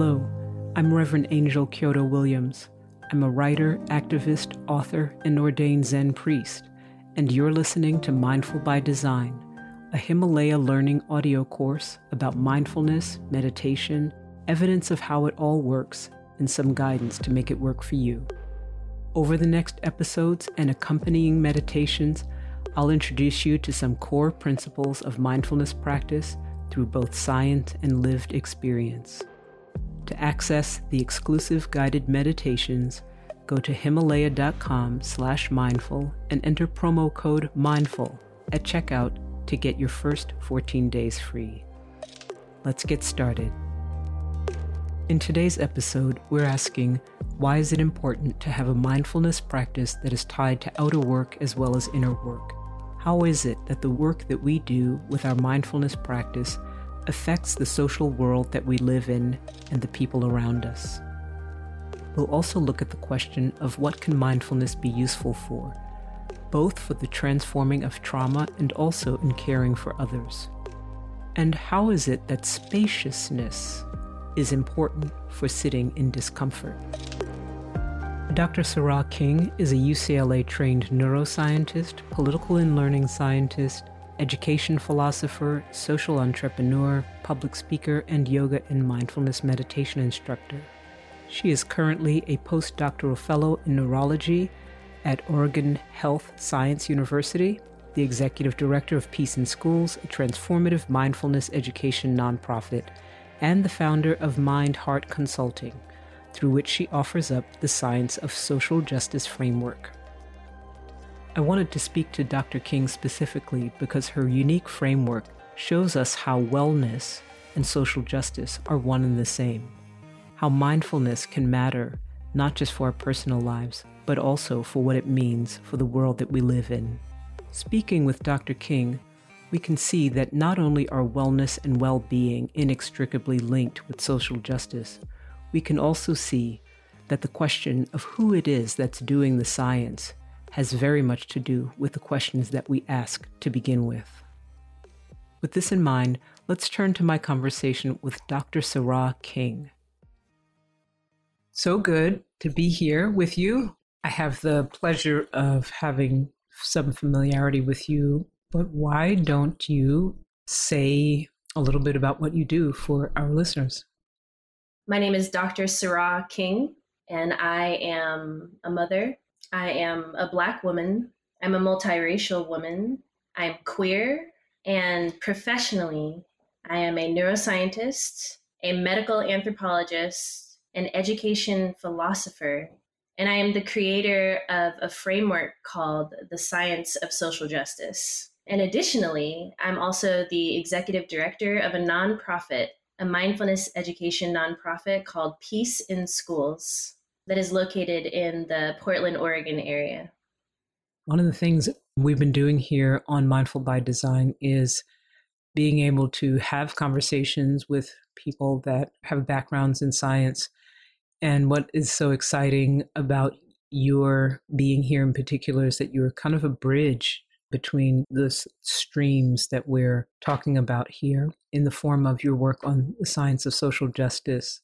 Hello, I'm Reverend Angel Kyodo Williams. I'm a writer, activist, author, and ordained Zen priest, and you're listening to Mindful by Design, a Himalaya learning audio course about mindfulness, meditation, evidence of how it all works, and some guidance to make it work for you. Over the next episodes and accompanying meditations, I'll introduce you to some core principles of mindfulness practice through both science and lived experience. To access the exclusive guided meditations, go to himalaya.com slash mindful and enter promo code mindful at checkout to get your first 14 days free. Let's get started. In today's episode, we're asking why is it important to have a mindfulness practice that is tied to outer work as well as inner work? How is it that the work that we do with our mindfulness practice affects the social world that we live in and the people around us. We'll also look at the question of what can mindfulness be useful for, both for the transforming of trauma and also in caring for others. And how is it that spaciousness is important for sitting in discomfort? Dr. Sará King is a UCLA trained neuroscientist, political and learning scientist, education philosopher, social entrepreneur, public speaker, and yoga and mindfulness meditation instructor. She is currently a postdoctoral fellow in neurology at Oregon Health Science University, the executive director of Peace in Schools, a transformative mindfulness education nonprofit, and the founder of MindHeart Consulting, through which she offers up the science of social justice framework. I wanted to speak to Dr. King specifically because her unique framework shows us how wellness and social justice are one and the same, how mindfulness can matter not just for our personal lives, but also for what it means for the world that we live in. Speaking with Dr. King, we can see that not only are wellness and well being inextricably linked with social justice, we can also see that the question of who it is that's doing the science has very much to do with the questions that we ask to begin with. With this in mind, let's turn to my conversation with Dr. Sará King. So good to be here with you. I have the pleasure of having some familiarity with you, but why don't you say a little bit about what you do for our listeners? My name is Dr. Sará King, and I am a mother I am a Black woman. I'm a multiracial woman. I'm queer. And professionally, I am a neuroscientist, a medical anthropologist, an education philosopher, and I am the creator of a framework called the Science of Social Justice. And additionally, I'm also the executive director of a nonprofit, a mindfulness education nonprofit called Peace in Schools that is located in the Portland, Oregon area. One of the things we've been doing here on Mindful by Design is being able to have conversations with people that have backgrounds in science. And what is so exciting about your being here in particular is that you're kind of a bridge between the streams that we're talking about here in the form of your work on the science of social justice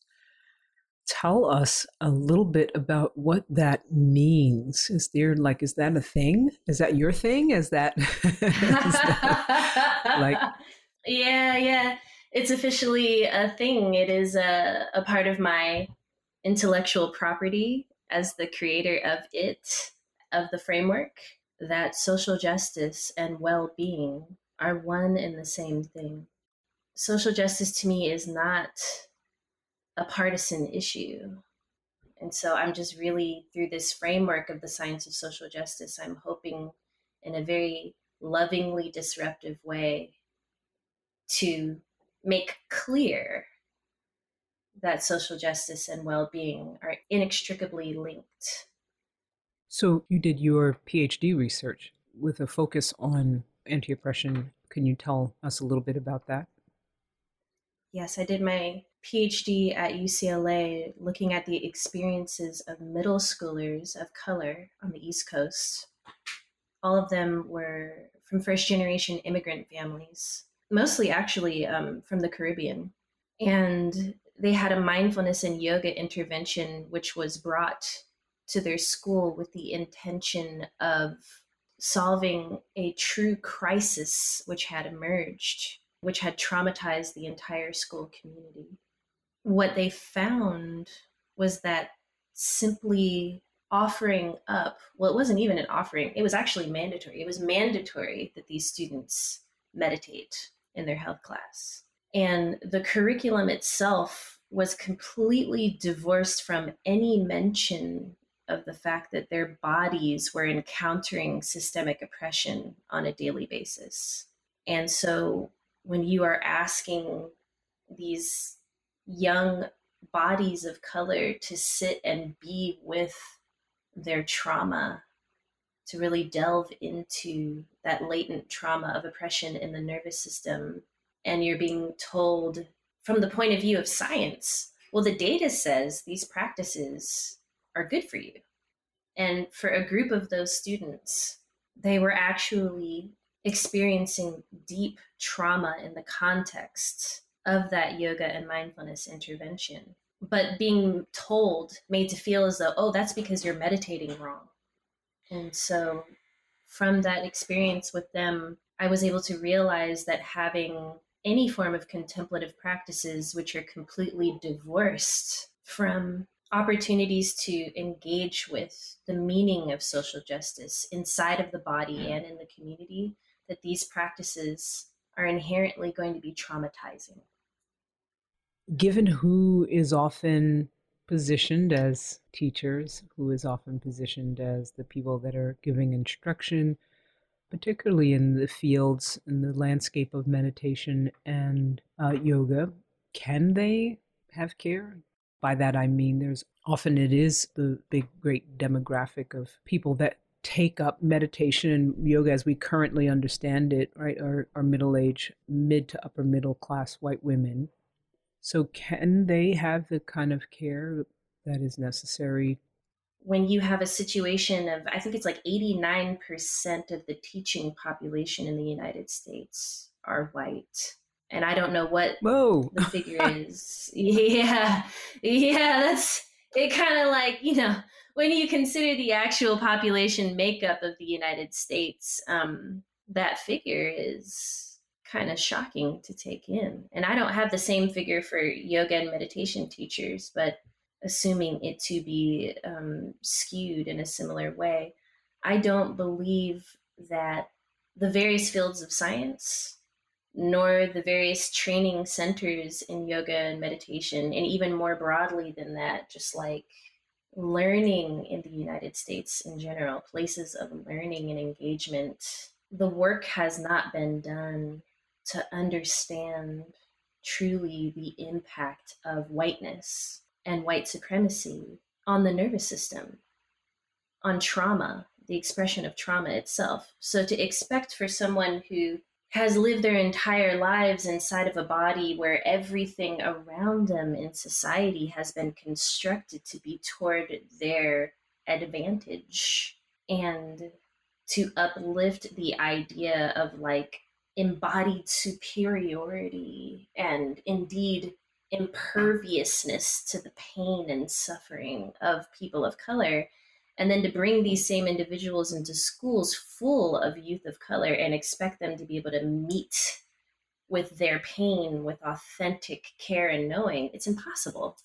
tell us a little bit about what that means. Is there like, is that a thing? Is that your thing? Is that, is that like? Yeah, yeah. It's officially a thing. It is a, a part of my intellectual property as the creator of it, of the framework, that social justice and well being are one and the same thing. Social justice to me is not a partisan issue. And so I'm just really, through this framework of the science of social justice, I'm hoping in a very lovingly disruptive way to make clear that social justice and well being are inextricably linked. So, you did your PhD research with a focus on anti oppression. Can you tell us a little bit about that? Yes, I did my PhD at UCLA looking at the experiences of middle schoolers of color on the East Coast. All of them were from first generation immigrant families, mostly actually um, from the Caribbean. And they had a mindfulness and yoga intervention which was brought to their school with the intention of solving a true crisis which had emerged, which had traumatized the entire school community. What they found was that simply offering up, well, it wasn't even an offering, it was actually mandatory. It was mandatory that these students meditate in their health class. And the curriculum itself was completely divorced from any mention of the fact that their bodies were encountering systemic oppression on a daily basis. And so when you are asking these young bodies of color to sit and be with their trauma, to really delve into that latent trauma of oppression in the nervous system, and you're being told from the point of view of science, well, the data says these practices are good for you. And for a group of those students, they were actually experiencing deep trauma in the context of that yoga and mindfulness intervention, but being told, made to feel as though, oh, that's because you're meditating wrong. And so from that experience with them, I was able to realize that having any form of contemplative practices which are completely divorced from opportunities to engage with the meaning of social justice inside of the body and in the community, that these practices are inherently going to be traumatizing. Given who is often positioned as teachers, who is often positioned as the people that are giving instruction, particularly in the fields in the landscape of meditation and uh, yoga, can they have care? By that I mean there's often it is the big, great demographic of people that take up meditation and yoga as we currently understand it, right, are, middle age, mid to upper middle class white women. So, can they have the kind of care that is necessary? When you have a situation of, I think it's like 89% of the teaching population in the United States are white and I don't know what Whoa. the figure is. Yeah, yeah, that's it. Kind of like you know when you consider the actual population makeup of the United States, um, that figure is kind of shocking to take in. And I don't have the same figure for yoga and meditation teachers, but assuming it to be um, skewed in a similar way, I don't believe that the various fields of science nor the various training centers in yoga and meditation, and even more broadly than that, just like learning in the United States in general, places of learning and engagement, the work has not been done to understand truly the impact of whiteness and white supremacy on the nervous system, on trauma, the expression of trauma itself. So to expect for someone who has lived their entire lives inside of a body where everything around them in society has been constructed to be toward their advantage and to uplift the idea of like embodied superiority and indeed imperviousness to the pain and suffering of people of color and then to bring these same individuals into schools full of youth of color and expect them to be able to meet with their pain with authentic care and knowing it's impossible.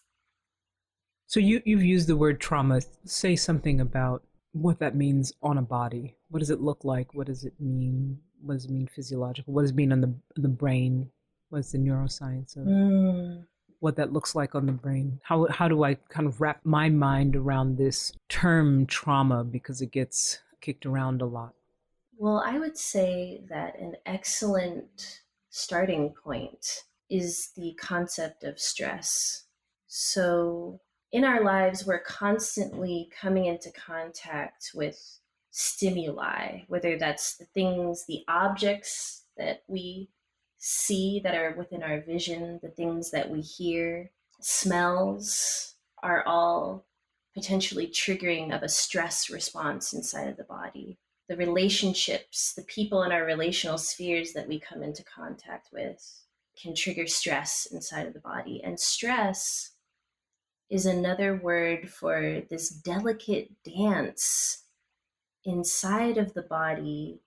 So you you've used the word trauma. Say something about what that means on a body. What does it look like? What does it mean what does it mean physiological what does it mean on the the brain what's the neuroscience of mm what that looks like on the brain. How how do I kind of wrap my mind around this term trauma because it gets kicked around a lot? Well, I would say that an excellent starting point is the concept of stress. So, in our lives, we're constantly coming into contact with stimuli, whether that's the things, the objects that we see that are within our vision, the things that we hear, smells are all potentially triggering of a stress response inside of the body. The relationships, the people in our relational spheres that we come into contact with can trigger stress inside of the body. And stress is another word for this delicate dance inside of the body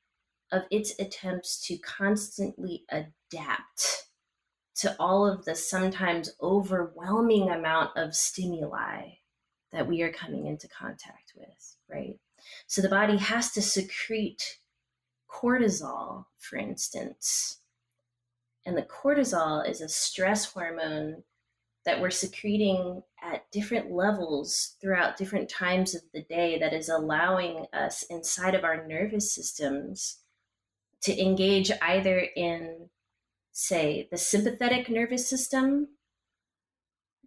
of its attempts to constantly adapt to all of the sometimes overwhelming amount of stimuli that we are coming into contact with, right? So the body has to secrete cortisol, for instance. And the cortisol is a stress hormone that we're secreting at different levels throughout different times of the day that is allowing us inside of our nervous systems to engage either in, say, the sympathetic nervous system,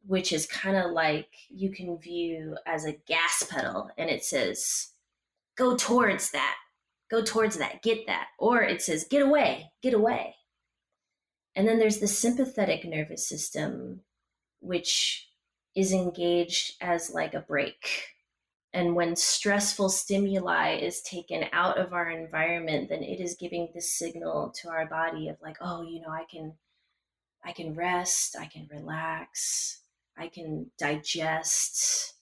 which is kind of like you can view as a gas pedal, and it says, go towards that, go towards that, get that. Or it says, get away, get away. And then there's the sympathetic nervous system, which is engaged as like a brake. And when stressful stimuli is taken out of our environment, then it is giving this signal to our body of like, oh, you know, I can I can rest, I can relax, I can digest,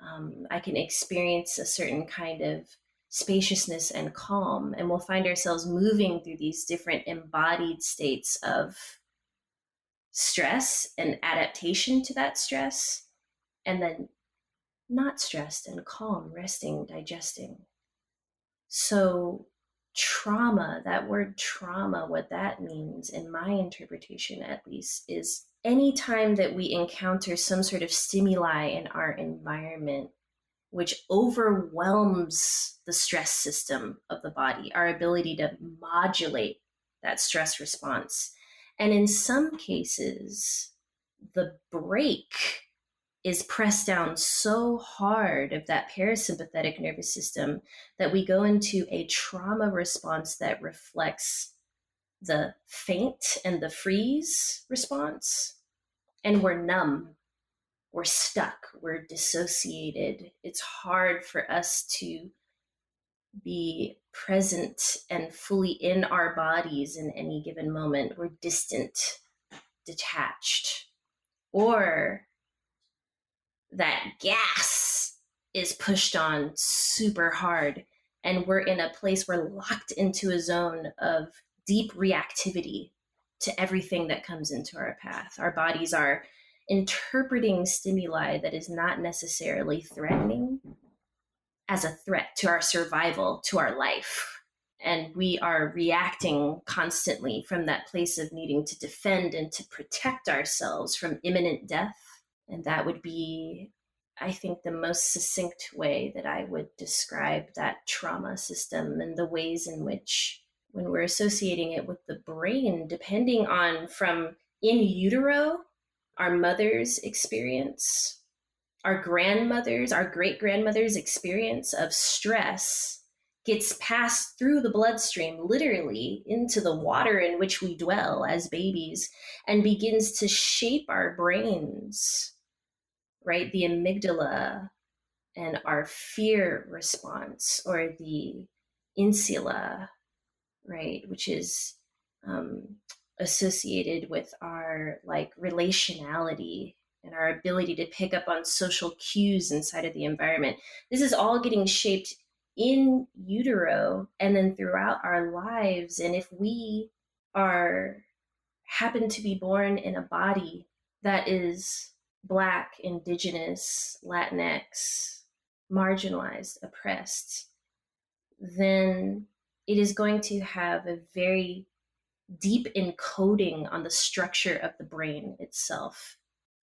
um, I can experience a certain kind of spaciousness and calm. And we'll find ourselves moving through these different embodied states of stress and adaptation to that stress, and then not stressed and calm, resting, digesting. So, trauma, that word trauma, what that means, in my interpretation at least, is anytime that we encounter some sort of stimuli in our environment which overwhelms the stress system of the body, our ability to modulate that stress response and in some cases, the brake is pressed down so hard of that parasympathetic nervous system that we go into a trauma response that reflects the faint and the freeze response. And we're numb, we're stuck, we're dissociated. It's hard for us to be present and fully in our bodies in any given moment. We're distant, detached. Or that gas is pushed on super hard, and we're in a place, we're locked into a zone of deep reactivity to everything that comes into our path. Our bodies are interpreting stimuli that is not necessarily threatening as a threat to our survival, to our life. And we are reacting constantly from that place of needing to defend and to protect ourselves from imminent death. And that would be, I think, the most succinct way that I would describe that trauma system and the ways in which, when we're associating it with the brain, depending on from in utero, our mother's experience our grandmothers, our great grandmothers' experience of stress gets passed through the bloodstream, literally into the water in which we dwell as babies, and begins to shape our brains, right? The amygdala and our fear response, or the insula, right? Which is um, associated with our like relationality and our ability to pick up on social cues inside of the environment. This is all getting shaped in utero and then throughout our lives. And if we are happen to be born in a body that is Black, Indigenous, Latinx, marginalized, oppressed, then it is going to have a very deep encoding on the structure of the brain itself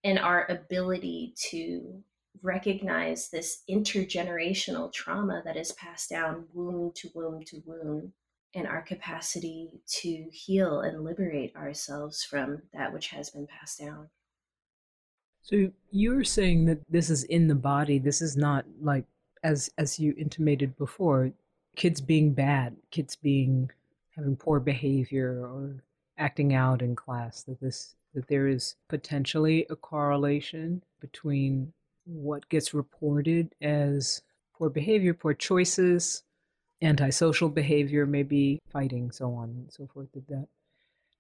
and our ability to recognize this intergenerational trauma that is passed down womb to womb to womb and our capacity to heal and liberate ourselves from that which has been passed down. So you're saying that this is in the body. This is not like as as you intimated before, kids being bad, kids being having poor behavior or acting out in class that this that there is potentially a correlation between what gets reported as poor behavior, poor choices, antisocial behavior, maybe fighting, so on and so forth. That, that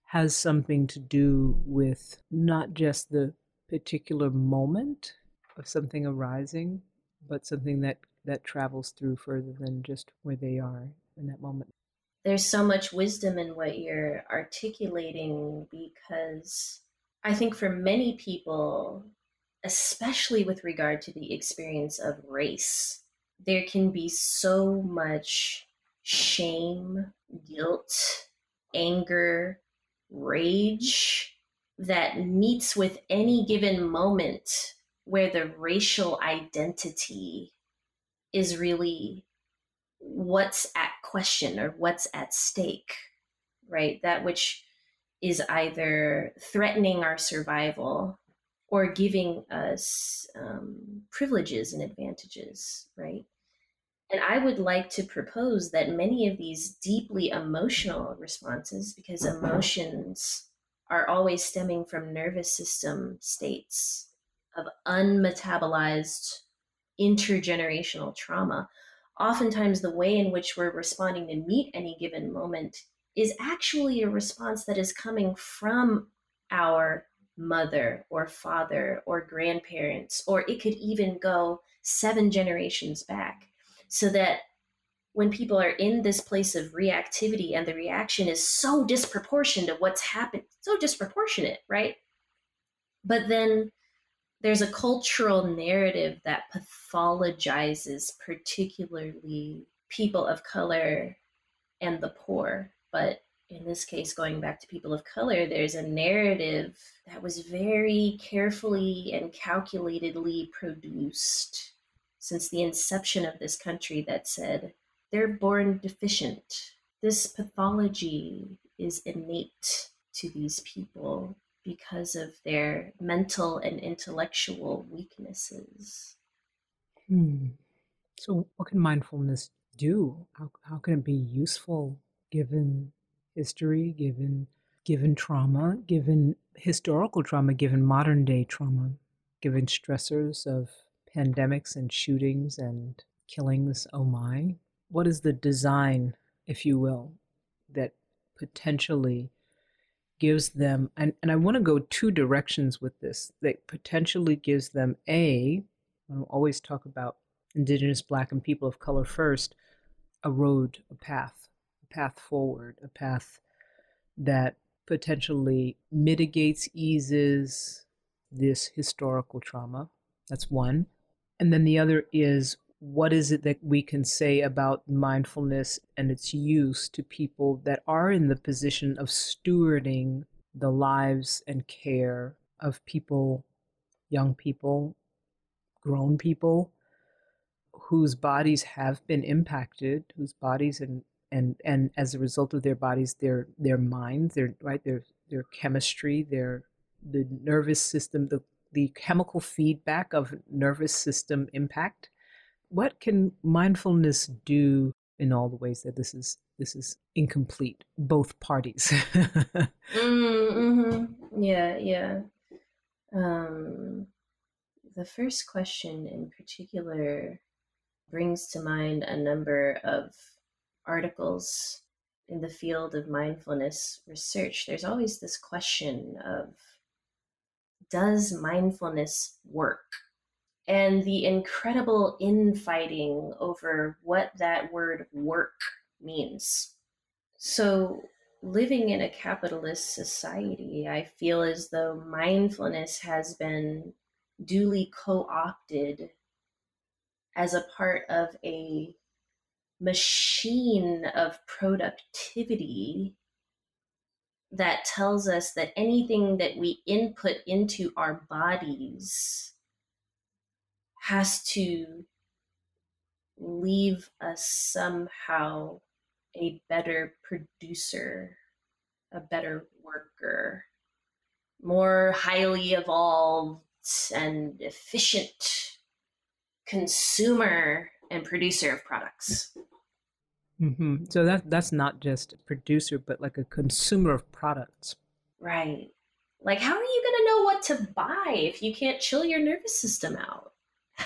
has something to do with not just the particular moment of something arising, but something that, that travels through further than just where they are in that moment. There's so much wisdom in what you're articulating because I think for many people, especially with regard to the experience of race, there can be so much shame, guilt, anger, rage that meets with any given moment where the racial identity is really what's at question or what's at stake, right? That which is either threatening our survival or giving us um, privileges and advantages, right? And I would like to propose that many of these deeply emotional responses, because emotions are always stemming from nervous system states of unmetabolized intergenerational trauma, oftentimes the way in which we're responding to meet any given moment is actually a response that is coming from our mother or father or grandparents, or it could even go seven generations back so that when people are in this place of reactivity and the reaction is so disproportionate to what's happened, so disproportionate, right? But then there's a cultural narrative that pathologizes particularly people of color and the poor. But in this case, going back to people of color, there's a narrative that was very carefully and calculatedly produced since the inception of this country that said they're born deficient. This pathology is innate to these people because of their mental and intellectual weaknesses. Hmm. So, what can mindfulness do? How, how can it be useful given history, given given trauma, given historical trauma, given modern day trauma, given stressors of pandemics and shootings and killings, oh my. What is the design, if you will, that potentially gives them, and, and I want to go two directions with this, that potentially gives them a, I always talk about Indigenous, Black, and people of color first, a road, a path, a path forward, a path that potentially mitigates, eases this historical trauma. That's one. And then the other is what is it that we can say about mindfulness and its use to people that are in the position of stewarding the lives and care of people, young people, grown people, whose bodies have been impacted, whose bodies and and and as a result of their bodies, their their minds, their right, their their chemistry, their the nervous system, the the chemical feedback of nervous system impact. What can mindfulness do in all the ways that this is this is incomplete, both parties? mm-hmm. Yeah, yeah. Um, the first question in particular brings to mind a number of articles in the field of mindfulness research. There's always this question of does mindfulness work? And the incredible infighting over what that word work means. So, living in a capitalist society, I feel as though mindfulness has been duly co opted as a part of a machine of productivity that tells us that anything that we input into our bodies has to leave us somehow a better producer, a better worker, more highly evolved and efficient consumer and producer of products. Mm-hmm. So that that's not just a producer, but like a consumer of products. Right. Like, how are you going to know what to buy if you can't chill your nervous system out?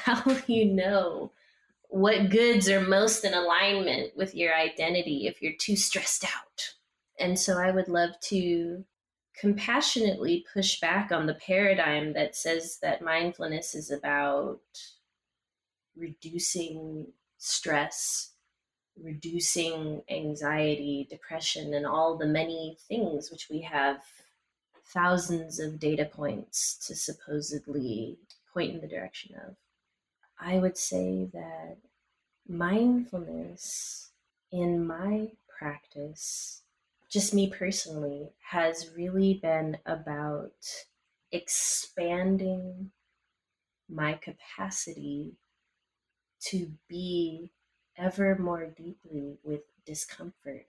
How will you know what goods are most in alignment with your identity if you're too stressed out? And so I would love to compassionately push back on the paradigm that says that mindfulness is about reducing stress, reducing anxiety, depression, and all the many things which we have thousands of data points to supposedly point in the direction of. I would say that mindfulness in my practice just me personally, has really been about expanding my capacity to be ever more deeply with discomfort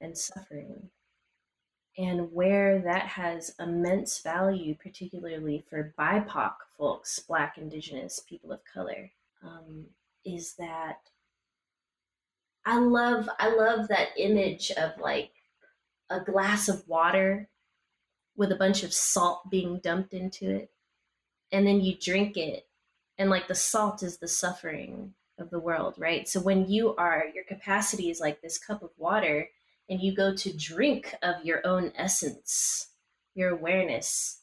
and suffering. And where that has immense value, particularly for BIPOC folks, Black, Indigenous, people of color, um, is that I love I love that image of like a glass of water with a bunch of salt being dumped into it and then you drink it and like the salt is the suffering of the world right? So when you are your capacity is like this cup of water and you go to drink of your own essence your awareness.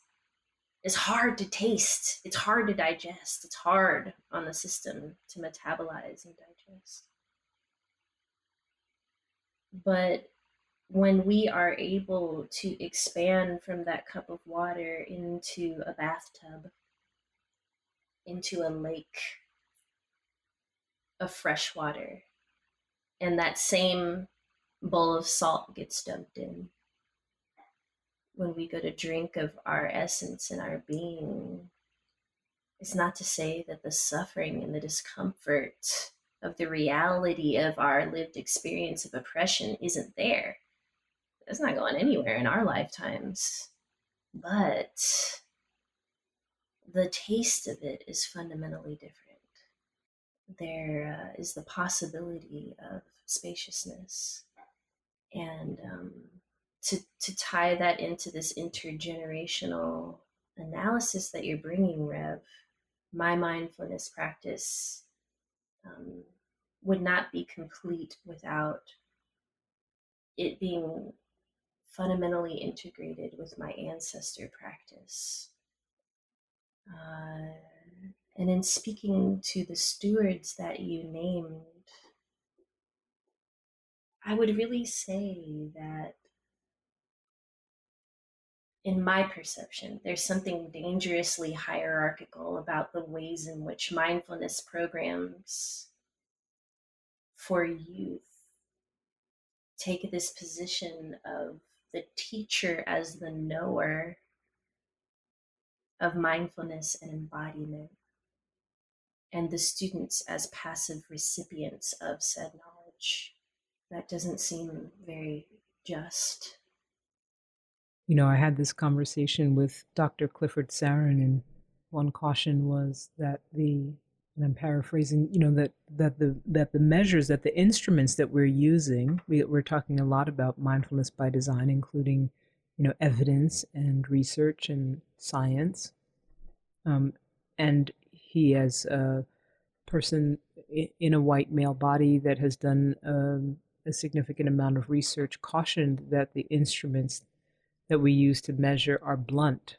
Is hard to taste. It's hard to digest. It's hard on the system to metabolize and digest. But when we are able to expand from that cup of water into a bathtub, into a lake of fresh water, and that same bowl of salt gets dumped in. When we go to drink of our essence and our being, it's not to say that the suffering and the discomfort of the reality of our lived experience of oppression isn't there it's not going anywhere in our lifetimes. But the taste of it is fundamentally different. There uh, is the possibility of spaciousness. And um, to, to tie that into this intergenerational analysis that you're bringing, Rev, my mindfulness practice um, would not be complete without it being fundamentally integrated with my ancestor practice. Uh, and in speaking to the stewards that you named, I would really say that in my perception, there's something dangerously hierarchical about the ways in which mindfulness programs for youth take this position of the teacher as the knower of mindfulness and embodiment, and the students as passive recipients of said knowledge. That doesn't seem very just. You know, I had this conversation with Dr. Clifford Saron, and one caution was that the and I'm paraphrasing, you know, that that the that the measures that the instruments that we're using, we, we're talking a lot about mindfulness by design, including, you know, evidence and research and science. Um, and he, as a person in a white male body that has done um, a significant amount of research, cautioned that the instruments that we use to measure are blunt,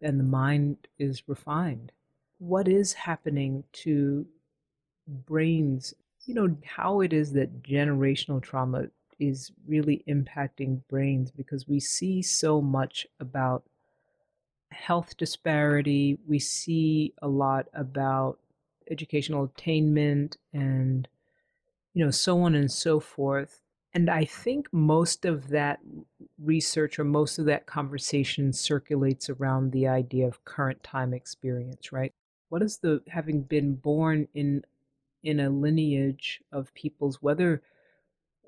and the mind is refined. What is happening to brains, you know, how it is that generational trauma is really impacting brains because we see so much about health disparity, we see a lot about educational attainment and you know so on and so forth and i think most of that research or most of that conversation circulates around the idea of current time experience right? What is the having been born in in a lineage of peoples whether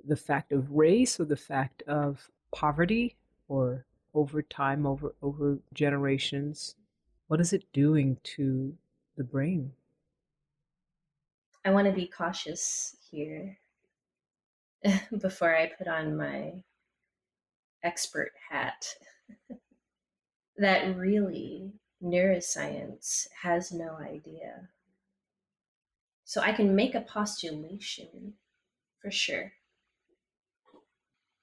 the fact of race or the fact of poverty or over time over over generations what is it doing to the brain i want to be cautious here before i put on my expert hat that really neuroscience has no idea. So I can make a postulation for sure.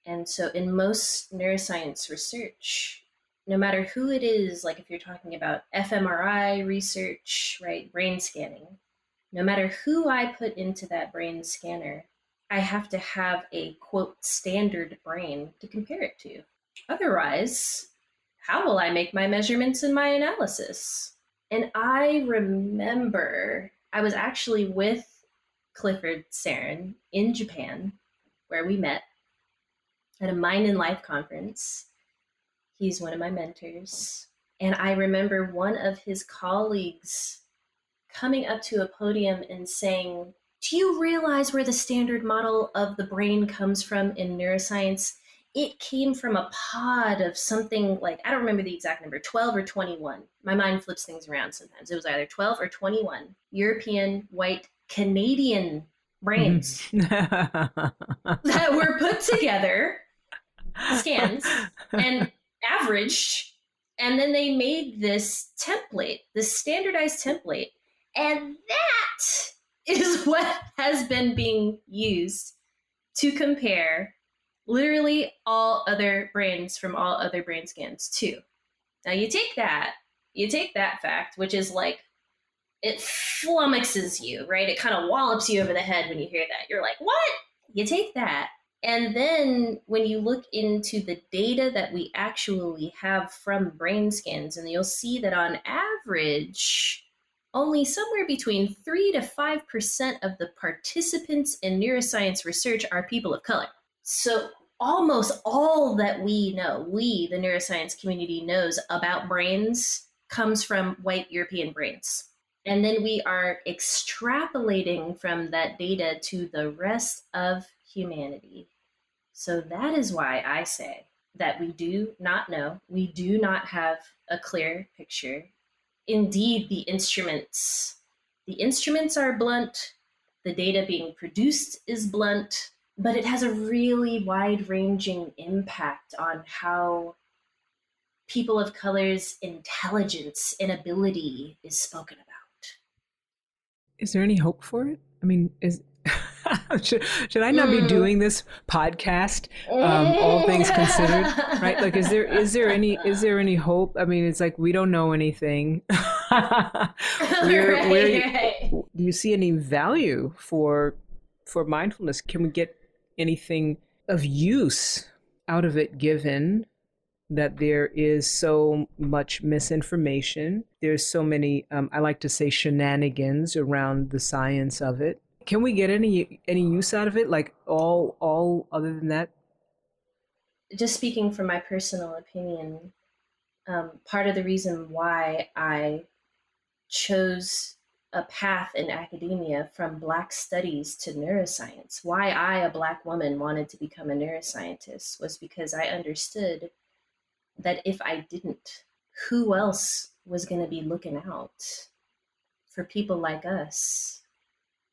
And so in most neuroscience research, no matter who it is, like if you're talking about fMRI research, right, brain scanning, no matter who I put into that brain scanner, I have to have a quote standard brain to compare it to. Otherwise, how will I make my measurements and my analysis? And I remember I was actually with Clifford Saron in Japan, where we met at a Mind and Life conference. He's one of my mentors. And I remember one of his colleagues coming up to a podium and saying, Do you realize where the standard model of the brain comes from in neuroscience? It came from a pod of something like, I don't remember the exact number, 12 or 21. My mind flips things around sometimes. It was either 12 or 21 European, white, Canadian brains hmm. that were put together, scans, and averaged. And then they made this template, this standardized template and that is what has been being used to compare literally all other brains from all other brain scans too. Now you take that, you take that fact, which is like it flummoxes you, right? It kind of wallops you over the head when you hear that. You're like, what? You take that. And then when you look into the data that we actually have from brain scans, and you'll see that on average, only somewhere between 3 to 5% of the participants in neuroscience research are people of color. So almost all that we know, we, the neuroscience community, knows about brains comes from white European brains. And then we are extrapolating from that data to the rest of humanity. So that is why I say that we do not know, we do not have a clear picture indeed the instruments. The instruments are blunt, the data being produced is blunt, but it has a really wide ranging impact on how people of color's intelligence and ability is spoken about. Is there any hope for it? I mean, is should, should I not mm. be doing this podcast? Um, all things considered, right? Like, is there is there any is there any hope? I mean, it's like we don't know anything. where, right, where right. do you see any value for for mindfulness? Can we get anything of use out of it, given that there is so much misinformation? There's so many, um, I like to say, shenanigans around the science of it can we get any any use out of it? Like all all other than that? Just speaking from my personal opinion um, part of the reason why i chose a path in academia from black studies to neuroscience why i a black woman wanted to become a neuroscientist was because i understood that if i didn't who else was going to be looking out for people like us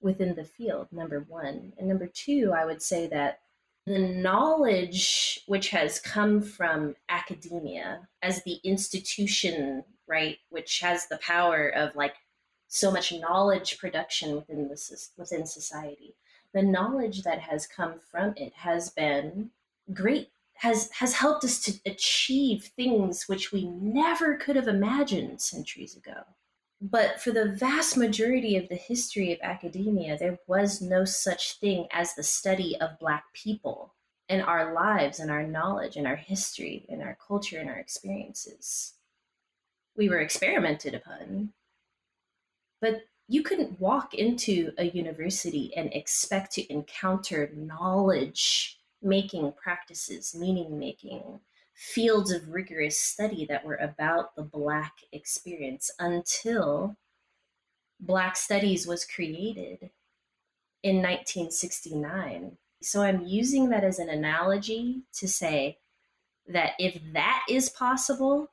within the field, number one. And number two, I would say that the knowledge which has come from academia as the institution, right, which has the power of like so much knowledge production within the within society, the knowledge that has come from it has been great has has helped us to achieve things which we never could have imagined centuries ago but for the vast majority of the history of academia, there was no such thing as the study of Black people and our lives and our knowledge and our history and our culture and our experiences. We were experimented upon, but you couldn't walk into a university and expect to encounter knowledge making practices, meaning making, fields of rigorous study that were about the Black experience until Black Studies was created in 1969. So I'm using that as an analogy to say that if that is possible,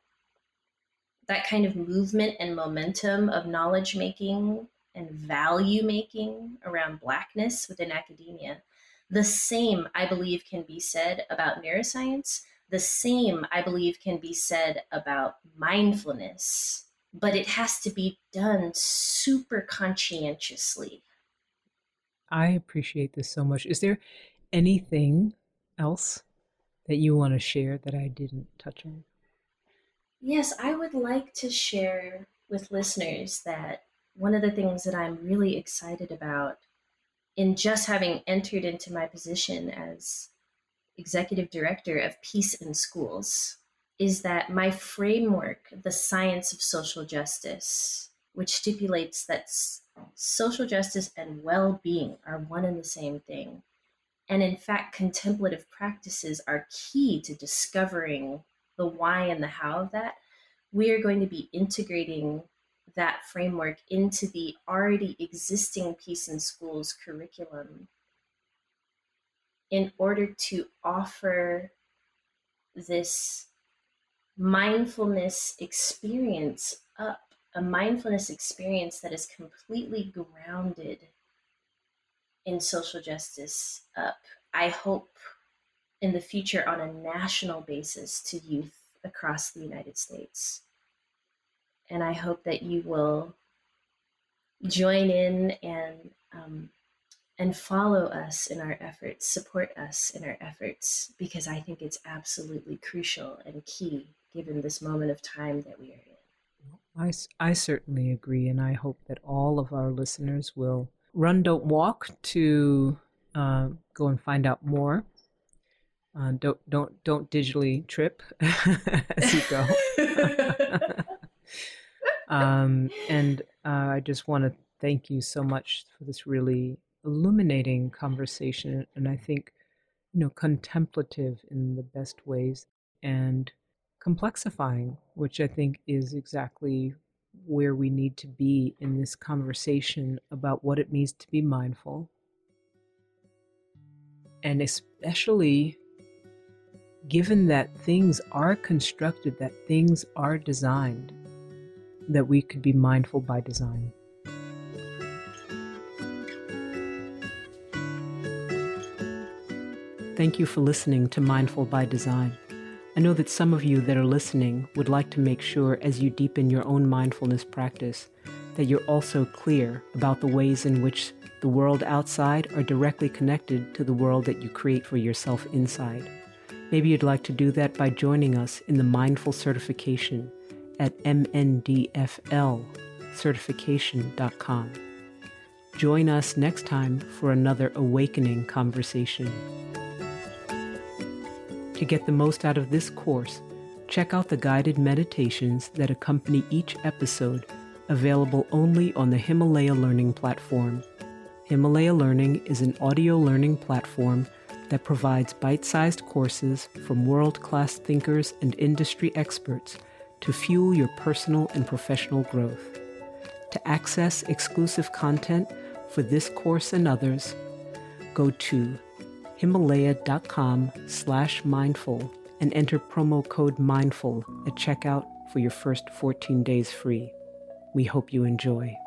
that kind of movement and momentum of knowledge making and value making around Blackness within academia, the same, I believe, can be said about neuroscience the same, I believe, can be said about mindfulness, but it has to be done super conscientiously. I appreciate this so much. Is there anything else that you want to share that I didn't touch on? Yes, I would like to share with listeners that one of the things that I'm really excited about in just having entered into my position as executive director of Peace in Schools is that my framework, the science of social justice, which stipulates that social justice and well being are one and the same thing. And in fact, contemplative practices are key to discovering the why and the how of that. We are going to be integrating that framework into the already existing Peace in Schools curriculum in order to offer this mindfulness experience up, a mindfulness experience that is completely grounded in social justice up. I hope in the future on a national basis to youth across the United States. And I hope that you will join in and um, and follow us in our efforts, support us in our efforts, because I think it's absolutely crucial and key given this moment of time that we are in. I, I certainly agree, and I hope that all of our listeners will run, don't walk to uh, go and find out more. Uh, don't don't don't digitally trip as you go. um, and uh, I just want to thank you so much for this really illuminating conversation and I think, you know, contemplative in the best ways and complexifying, which I think is exactly where we need to be in this conversation about what it means to be mindful. And especially given that things are constructed, that things are designed, that we could be mindful by design. Thank you for listening to Mindful by Design. I know that some of you that are listening would like to make sure as you deepen your own mindfulness practice that you're also clear about the ways in which the world outside are directly connected to the world that you create for yourself inside. Maybe you'd like to do that by joining us in the Mindful Certification at mndflcertification.com. Join us next time for another awakening conversation. To get the most out of this course, check out the guided meditations that accompany each episode, available only on the Himalaya Learning platform. Himalaya Learning is an audio learning platform that provides bite sized courses from world class thinkers and industry experts to fuel your personal and professional growth. To access exclusive content for this course and others, go to himalaya.com slash mindful and enter promo code mindful at checkout for your first 14 days free. We hope you enjoy.